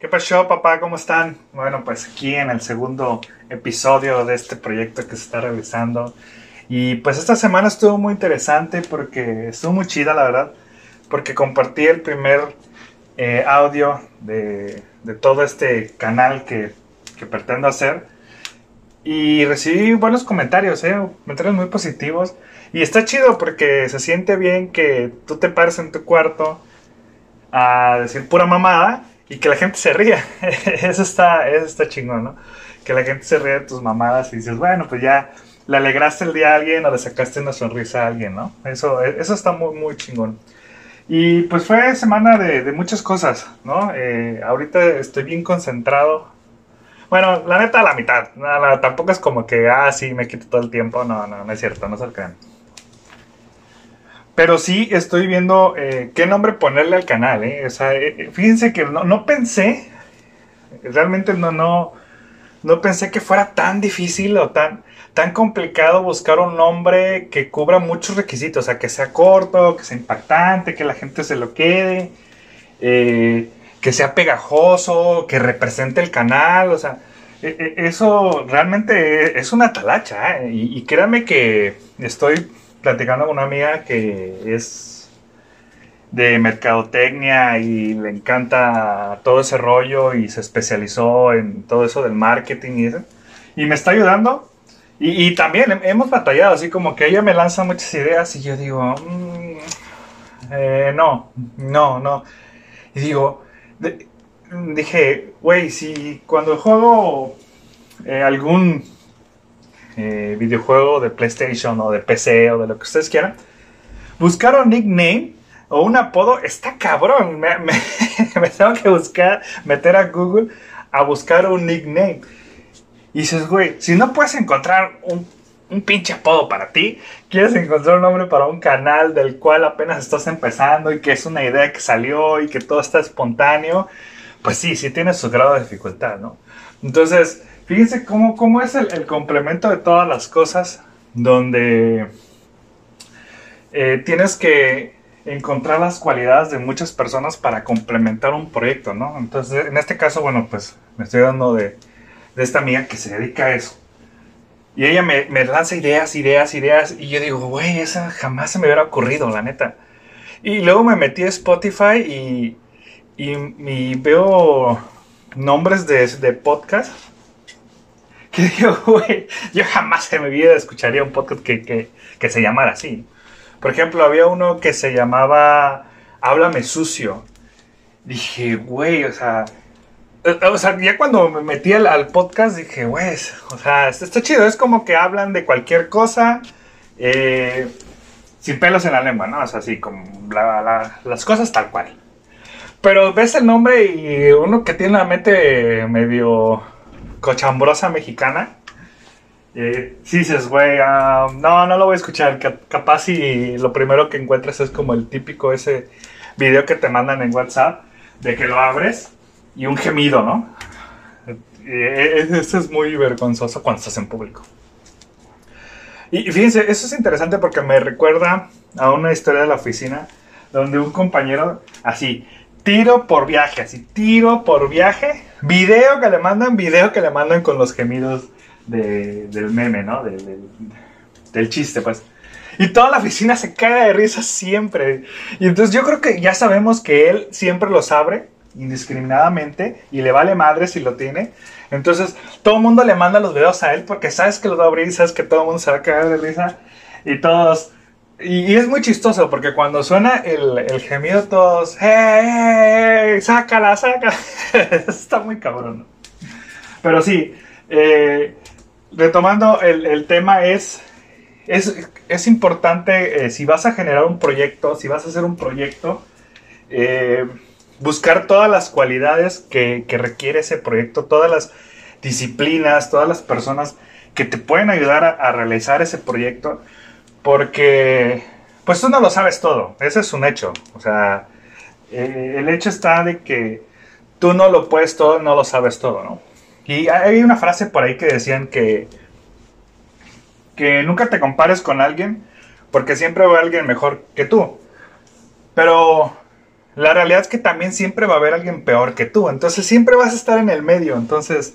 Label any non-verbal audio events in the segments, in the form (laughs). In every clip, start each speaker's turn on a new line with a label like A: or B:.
A: ¿Qué pasó, papá? ¿Cómo están? Bueno, pues aquí en el segundo episodio de este proyecto que se está realizando. Y pues esta semana estuvo muy interesante porque estuvo muy chida, la verdad. Porque compartí el primer eh, audio de, de, todo este canal que, que, pretendo hacer. Y recibí buenos comentarios, ¿eh? comentarios muy positivos. Y está chido porque se siente bien que tú te pares en tu cuarto a decir pura mamada y que la gente se ría. (laughs) eso, está, eso está chingón, ¿no? Que la gente se ríe de tus mamadas y dices, bueno, pues ya le alegraste el día a alguien o le sacaste una sonrisa a alguien, ¿no? Eso, eso está muy, muy chingón. Y pues fue semana de, muchas cosas, ¿no? Eh, ahorita estoy bien concentrado. Bueno, la neta, la mitad. No, tampoco es como que, ah, sí, me quito todo el tiempo. No, no, no es cierto, no se crean. Pero sí estoy viendo eh, qué nombre ponerle al canal. ¿eh? O sea, eh, fíjense que no, no, pensé, realmente no, no, no pensé que fuera tan difícil o tan, tan complicado buscar un nombre que cubra muchos requisitos. O sea, que sea corto, que sea impactante, que la gente se lo quede, que sea pegajoso, que represente el canal. O sea, e, e, eso realmente es una talacha. Y, y créanme que estoy platicando con una amiga que es de mercadotecnia y le encanta todo ese rollo y se especializó en todo eso del marketing y eso. Y me está ayudando. Y, también hemos batallado, así como que ella me lanza muchas ideas y yo digo, mm, eh, no, no, no. Y digo, dije, güey, si cuando juego eh, algún eh, videojuego de PlayStation o de PC o de lo que ustedes quieran, buscar un nickname o un apodo está cabrón. (laughs) Me, tengo que buscar, meter a Google a buscar un nickname. Y dices, güey, si no puedes encontrar un, un pinche apodo para ti, quieres encontrar un nombre para un canal del cual apenas estás empezando y que es una idea que salió y que todo está espontáneo, pues sí, sí tiene su grado de dificultad, ¿no? Entonces, Fíjense cómo, cómo es el, complemento de todas las cosas, donde eh, tienes que encontrar las cualidades de muchas personas para complementar un proyecto, ¿no? Entonces, en este caso, bueno, pues me estoy dando de, de esta amiga que se dedica a eso. Y ella me, me, lanza ideas, ideas, ideas. Y yo digo, güey, esa jamás se me hubiera ocurrido, la neta. Y luego me metí a Spotify y, y, veo nombres de, de podcast (laughs) que yo jamás en mi vida escucharía un podcast que, se llamara así. Por ejemplo, había uno que se llamaba Háblame sucio. Dije, güey, o sea, eh, o sea, ya cuando me metí al, podcast dije, güey, o sea, está chido, es como que hablan de cualquier cosa eh, sin pelos en la lengua, ¿no? O sea, así como las cosas tal cual. Pero ves el nombre y uno que tiene la mente medio cochambrosa mexicana. Eh, sí dices, güey, ah, no, no lo voy a escuchar. Capaz si lo primero que encuentras es como el típico ese video que te mandan en WhatsApp de que lo abres y un gemido, ¿no? Eh, eso es muy vergonzoso cuando estás en público. Y fíjense, eso es interesante porque me recuerda a una historia de la oficina donde un compañero así tiro por viaje, así, tiro por viaje, video que le mandan, video que le mandan con los gemidos del meme, ¿no? del chiste, pues. Y toda la oficina se cae de risa siempre. Y entonces yo creo que ya sabemos que él siempre los abre indiscriminadamente y le vale madre si lo tiene. Entonces todo el mundo le manda los videos a él porque sabes que los va a abrir sabes que todo el mundo se va a caer de risa. Y todos, y, es muy chistoso porque cuando suena el, el gemido todos, ¡Hey, sácala, sácala! (laughs) Está muy cabrón. Pero sí, eh, retomando el, el, tema es, es, es importante, eh, si vas a generar un proyecto, si vas a hacer un proyecto, eh, buscar todas las cualidades que, que requiere ese proyecto, todas las disciplinas, todas las personas que te pueden ayudar a, a realizar ese proyecto porque, pues tú no lo sabes todo, ese es un hecho. O sea, eh, el hecho está de que tú no lo puedes todo, no lo sabes todo, ¿no? Y hay una frase por ahí que decían que, que nunca te compares con alguien porque siempre va alguien mejor que tú. Pero la realidad es que también siempre va a haber alguien peor que tú. Entonces siempre vas a estar en el medio. Entonces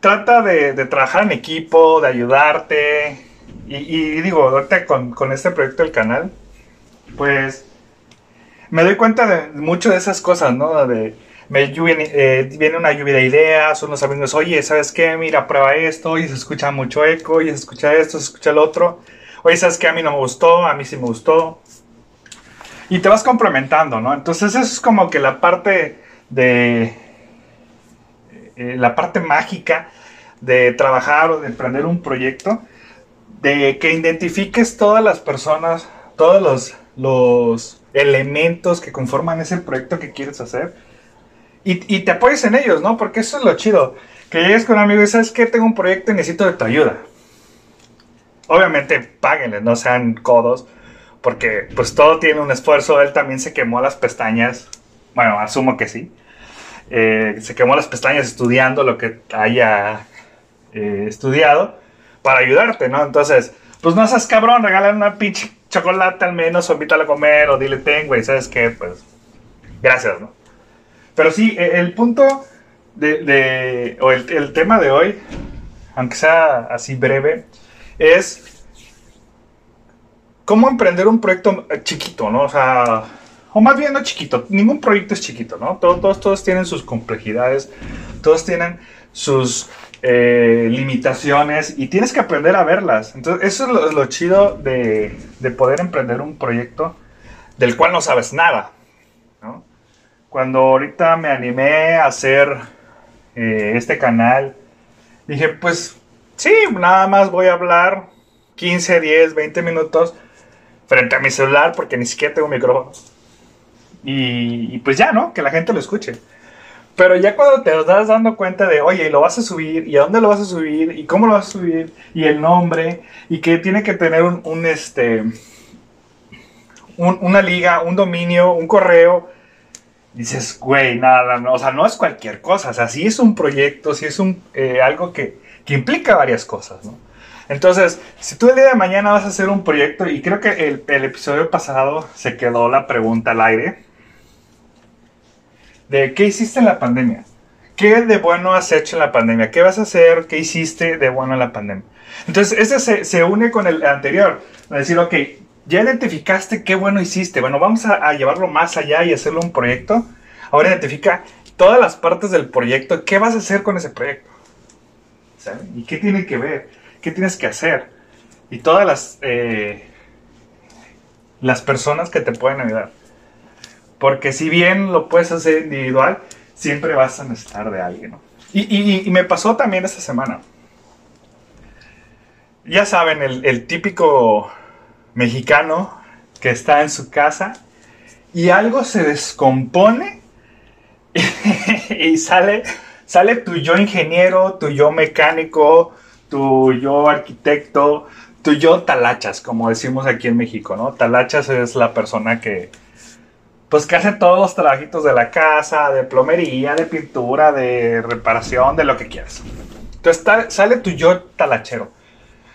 A: trata de, trabajar en equipo, de ayudarte. Y, digo, ahorita con, este proyecto del canal, pues me doy cuenta de mucho de esas cosas, ¿no? De, me eh, viene una lluvia de ideas, unos amigos, oye, ¿sabes qué? Mira, prueba esto, oye, se escucha mucho eco, oye, se escucha esto, se escucha el otro. Oye, ¿sabes qué? A mí no me gustó, a mí sí me gustó. Y te vas complementando, ¿no? Entonces eso es como que la parte de... Eh, la parte mágica de trabajar o de emprender un proyecto, de que identifiques todas las personas, todos los, los elementos que conforman ese proyecto que quieres hacer y, te apoyes en ellos, ¿no? Porque eso es lo chido. Que llegues con un amigo y sabes que tengo un proyecto y necesito de tu ayuda. Obviamente páguenle, no sean codos, porque pues todo tiene un esfuerzo. Él también se quemó las pestañas. Bueno, asumo que sí. Eh, se quemó las pestañas estudiando lo que haya eh, estudiado para ayudarte, ¿no? Entonces, pues no seas cabrón, regálale una pinche chocolate al menos, o invítalo a comer, o dile tengo, y sabes qué, pues, gracias, ¿no? Pero sí, e, el punto de, o el, tema de hoy, aunque sea así breve, es cómo emprender un proyecto chiquito, ¿no? O sea, o más bien no chiquito, ningún proyecto es chiquito, ¿no? Todos, todos, tienen sus complejidades, todos tienen sus eh, limitaciones y tienes que aprender a verlas. Entonces, eso es lo, chido de, de, poder emprender un proyecto del cual no sabes nada, ¿no? cuando ahorita me animé a hacer eh, este canal, dije, pues sí, nada más voy a hablar 15, 10, 20 minutos frente a mi celular porque ni siquiera tengo micrófono. Y, y, pues ya, ¿no? Que la gente lo escuche. Pero ya cuando te das dando cuenta de, oye, lo vas a subir, y a dónde lo vas a subir, y cómo lo vas a subir, y el nombre, y que tiene que tener un, un este, un, una liga, un dominio, un correo, dices, güey, nada, no, o sea, no es cualquier cosa, o sea, sí es un proyecto, sí es un, eh, algo que, que, implica varias cosas, ¿no? Entonces, si tú el día de mañana vas a hacer un proyecto, y creo que el, el episodio pasado se quedó la pregunta al aire, de qué hiciste en la pandemia, qué de bueno has hecho en la pandemia, qué vas a hacer, qué hiciste de bueno en la pandemia. Entonces, ese se, une con el anterior, decir, ok, ya identificaste qué bueno hiciste. Bueno, vamos a, llevarlo más allá y hacerlo un proyecto. Ahora identifica todas las partes del proyecto. ¿Qué vas a hacer con ese proyecto? ¿Y qué tiene que ver? ¿Qué tienes que hacer? Y todas las, eh, las personas que te pueden ayudar. Porque si bien lo puedes hacer individual, siempre vas a necesitar de alguien. Y, me pasó también esta semana. Ya saben, el, el típico mexicano que está en su casa y algo se descompone (laughs) y sale, sale tu yo ingeniero, tu yo mecánico, tu yo arquitecto, tu yo talachas, como decimos aquí en México, ¿no? Talachas es la persona que, pues que hace todos los trabajitos de la casa, de plomería, de pintura, de reparación, de lo que quieras. Entonces sale tu yo talachero.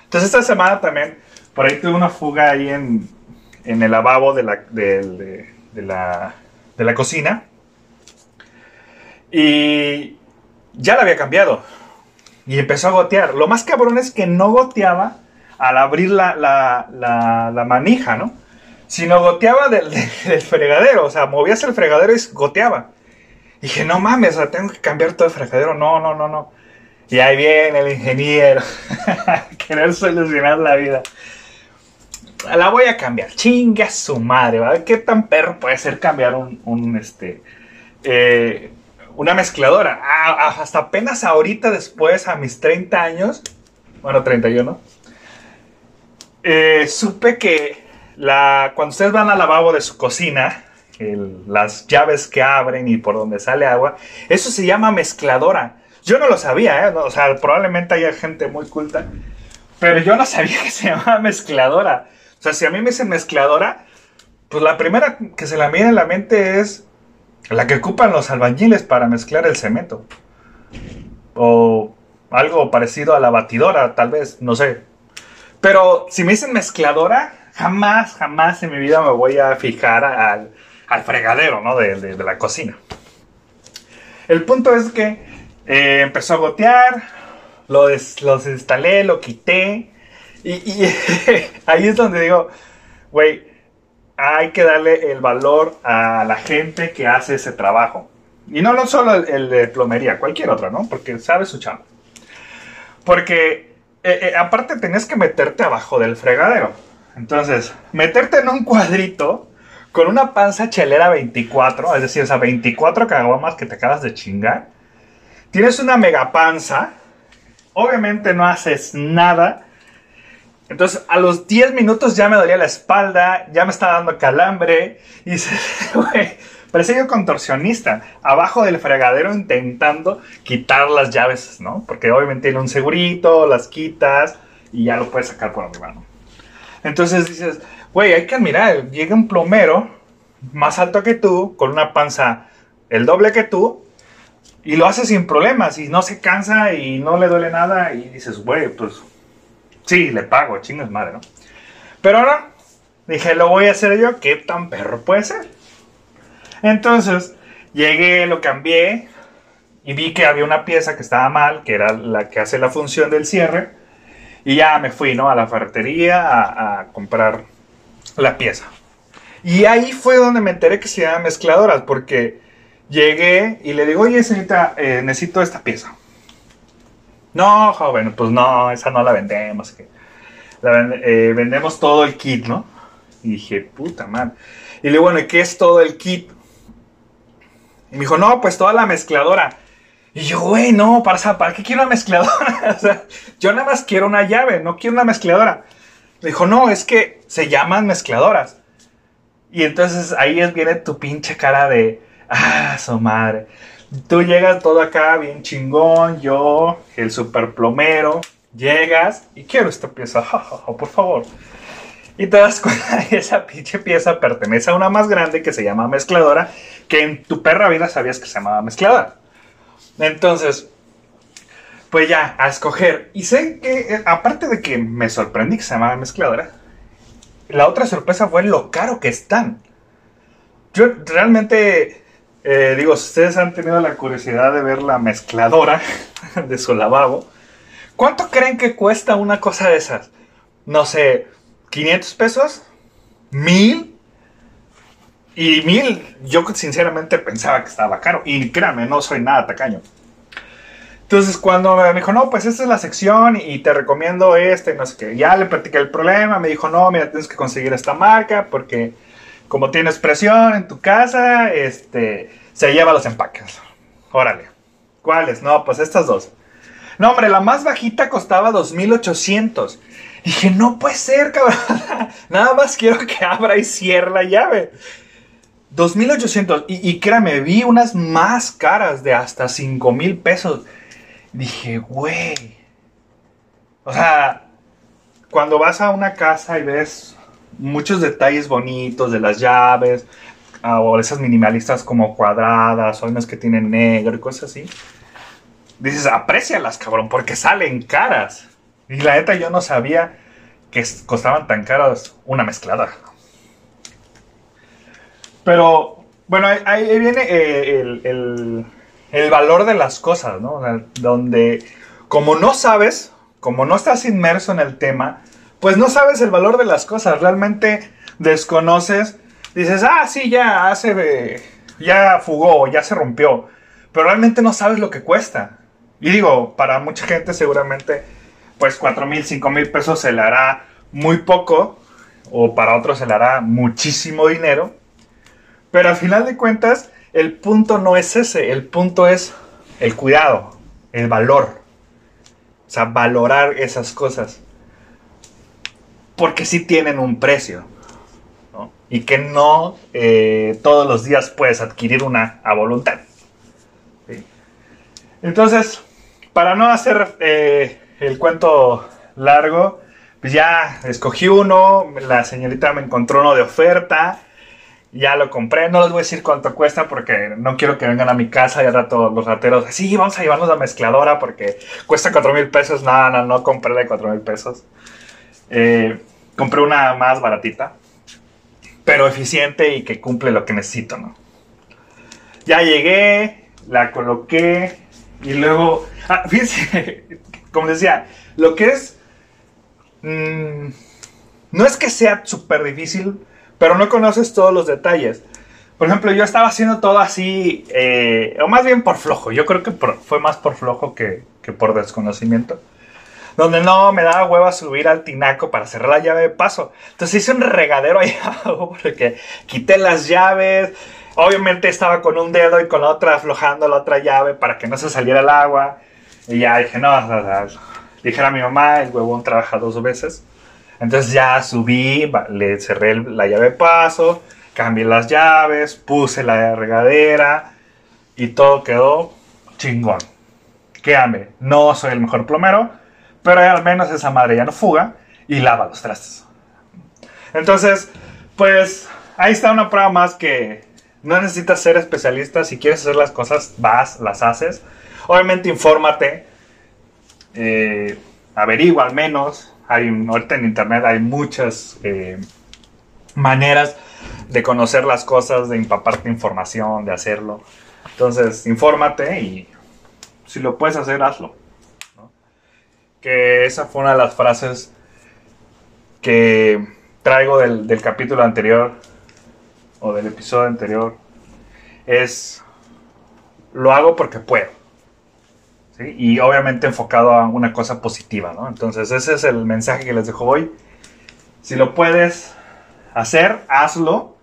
A: Entonces esta semana también por ahí tuve una fuga ahí en, el lavabo de la, de, la, de la cocina. Y ya la había cambiado. Y empezó a gotear. Lo más cabrón es que no goteaba al abrir la, la, manija, ¿no? Sino goteaba del, (laughs) del, fregadero. O sea, movías el fregadero y goteaba. Y dije, no mames, o tengo que cambiar todo el fregadero. No, no, no, no. Y ahí viene el ingeniero. (laughs) querer solucionar la vida la voy a cambiar. Chinga su madre. ¿Qué tan perro puede ser cambiar un, este, eh, una mezcladora? Hasta apenas ahorita después, a mis 30 años, bueno, 31, eh, supe que la, cuando ustedes van al lavabo de su cocina, las llaves que abren y por donde sale agua, eso se llama mezcladora. Yo no lo sabía, ¿eh? o sea, probablemente haya gente muy culta, pero yo no sabía que se llamaba mezcladora. O sea, si a mí me dicen mezcladora, pues la primera que se la viene en la mente es la que ocupan los albañiles para mezclar el cemento. O algo parecido a la batidora, tal vez, no sé. Pero si me dicen mezcladora, jamás, jamás en mi vida me voy a fijar al, al fregadero, ¿no? De, de, la cocina. El punto es que eh, empezó a gotear, lo los instalé, lo quité. Y, (laughs) ahí es donde digo, güey, hay que darle el valor a la gente que hace ese trabajo. Y no, no solo el, de plomería, cualquier otra, ¿no? Porque sabe su chamba. Porque eh, eh, aparte tenés que meterte abajo del fregadero. Entonces, meterte en un cuadrito con una panza chelera 24, es decir, esas 24 caguamas que te acabas de chingar. Tienes una mega panza. Obviamente no haces nada. Entonces, a los 10 minutos ya me dolía la espalda, ya me estaba dando calambre. Y, (laughs) güey, parecía yo contorsionista, abajo del fregadero intentando quitar las llaves, ¿no? Porque obviamente tiene un segurito, las quitas y ya lo puedes sacar por arriba, ¿no? Entonces dices, güey, hay que admirar, llega un plomero más alto que tú, con una panza el doble que tú, y lo hace sin problemas, y no se cansa y no le duele nada, y dices, güey, pues sí, le pago, chingas madre, ¿no? Pero ahora dije, lo voy a hacer yo, ¿qué tan perro puede ser? Entonces, llegué, lo cambié, y vi que había una pieza que estaba mal, que era la que hace la función del cierre, y ya me fui, ¿no? A la ferretería a, comprar la pieza. Y ahí fue donde me enteré que se llaman mezcladoras, porque llegué y le digo, oye, señorita, eh, necesito esta pieza. No, joven, pues no, esa no la vendemos. Eh, vendemos todo el kit, ¿no? Y dije, puta madre. Y le digo, bueno, ¿y qué es todo el kit? Y me dijo, no, pues toda la mezcladora. Y yo, güey, no, ¿para, ¿para qué quiero una mezcladora? (laughs) o sea, yo nada más quiero una llave, no quiero una mezcladora. Me dijo, no, es que se llaman mezcladoras. Y entonces ahí viene tu pinche cara de, ah, su madre. Tú llegas todo acá bien chingón, yo, el super plomero, llegas y quiero esta pieza, por favor. Y te das (laughs) cuenta que esa pinche pieza pertenece a una más grande que se llama mezcladora, que en tu perra vida sabías que se llamaba mezcladora. Entonces, pues ya, a escoger. Y sé que, eh, aparte de que me sorprendí que se llamaba mezcladora, la otra sorpresa fue lo caro que están. Yo realmente, eh, digo, si ustedes han tenido la curiosidad de ver la mezcladora (laughs) de su lavabo, ¿cuánto creen que cuesta una cosa de esas? No sé, ¿500 pesos? ¿Mil? Y mil, yo sinceramente pensaba que estaba caro. Y créanme, no soy nada tacaño. Entonces, cuando me dijo, no, pues esta es la sección y te recomiendo este, no sé qué, ya le platiqué el problema, me dijo, no, mira, tienes que conseguir esta marca porque como tienes presión en tu casa, este, se lleva los empaques. Órale. ¿Cuáles? No, pues estas dos. No, hombre, la más bajita costaba 2800. Dije, no puede ser, cabrón. (laughs) Nada más quiero que abra y cierre la llave. 2800. Y, y créame, vi unas más caras de hasta 5000 pesos dije, güey. O sea, cuando vas a una casa y ves muchos detalles bonitos de las llaves, ah, o esas minimalistas como cuadradas, o unas que tienen negro y cosas así, dices, aprécialas, cabrón, porque salen caras. Y la neta yo no sabía que costaban tan caras una mezclada. Pero, bueno, ahí, viene eh, el el valor de las cosas, ¿no? donde como no sabes, como no estás inmerso en el tema, pues no sabes el valor de las cosas, realmente desconoces, dices, ah, sí, ya hace, ya fugó, ya se rompió, pero realmente no sabes lo que cuesta. Y digo, para mucha gente seguramente, pues 4 mil, 5 mil pesos se le hará muy poco, o para otros se le hará muchísimo dinero, pero al final de cuentas, el punto no es ese, el punto es el cuidado, el valor. O sea, valorar esas cosas. Porque sí tienen un precio. Y que no eh, todos los días puedes adquirir una a voluntad. Entonces, para no hacer eh, el cuento largo, pues ya escogí uno, la señorita me encontró uno de oferta ya lo compré, no les voy a decir cuánto cuesta porque no quiero que vengan a mi casa y al rato los rateros, sí, vamos a llevarnos la mezcladora porque cuesta 4 mil pesos. No, no, no compré de 4 mil pesos. Eh, compré una más baratita. pero eficiente y que cumple lo que necesito, ¿no? Ya llegué, la coloqué y luego, ah, fíjense, (laughs) como decía, lo que es, mm, no es que sea súper difícil, pero no conoces todos los detalles. Por ejemplo, yo estaba haciendo todo así, eh, o más bien por flojo. Yo creo que fue más por flojo que, por desconocimiento donde no me daba hueva subir al tinaco para cerrar la llave de paso. Entonces hice un regadero ahí (laughs) abajo porque quité las llaves. Obviamente estaba con un dedo y con la otra aflojando la otra llave para que no se saliera el agua. Y ya dije, no, dijera a mi mamá, el huevón trabaja dos veces. Entonces ya subí, le cerré la llave de paso, cambié las llaves, puse la regadera y todo quedó chingón. Créame, no soy el mejor plomero, pero al menos esa madre ya no fuga y lava los trastes. Entonces, pues ahí está una prueba más que no necesitas ser especialista. Si quieres hacer las cosas, vas, las haces. Obviamente, infórmate. Eh, averigua al menos. Hay, ahorita en internet hay muchas eh, maneras de conocer las cosas, de empaparte información, de hacerlo. Entonces, infórmate y si lo puedes hacer, hazlo que esa fue una de las frases que traigo del, capítulo anterior o del episodio anterior. Es, lo hago porque puedo. Y obviamente enfocado a una cosa positiva, ¿no? Entonces ese es el mensaje que les dejo hoy. Si lo puedes hacer, hazlo.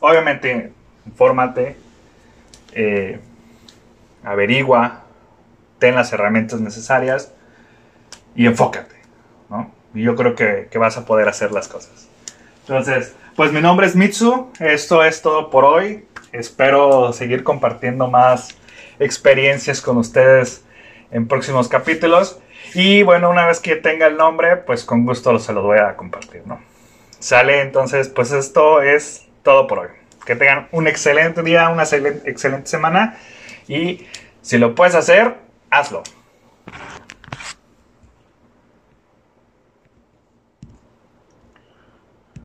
A: Obviamente, infórmate, eh, averigua, ten las herramientas necesarias y enfócate, ¿no? Y yo creo que, vas a poder hacer las cosas. Entonces, pues mi nombre es Mitsu, esto es todo por hoy. Espero seguir compartiendo más experiencias con ustedes en próximos capítulos. Y bueno, una vez que tenga el nombre, pues con gusto se los voy a compartir, ¿no? Sale, entonces, pues esto es todo por hoy. Que tengan un excelente día, una excelente semana. Y si lo puedes hacer, hazlo.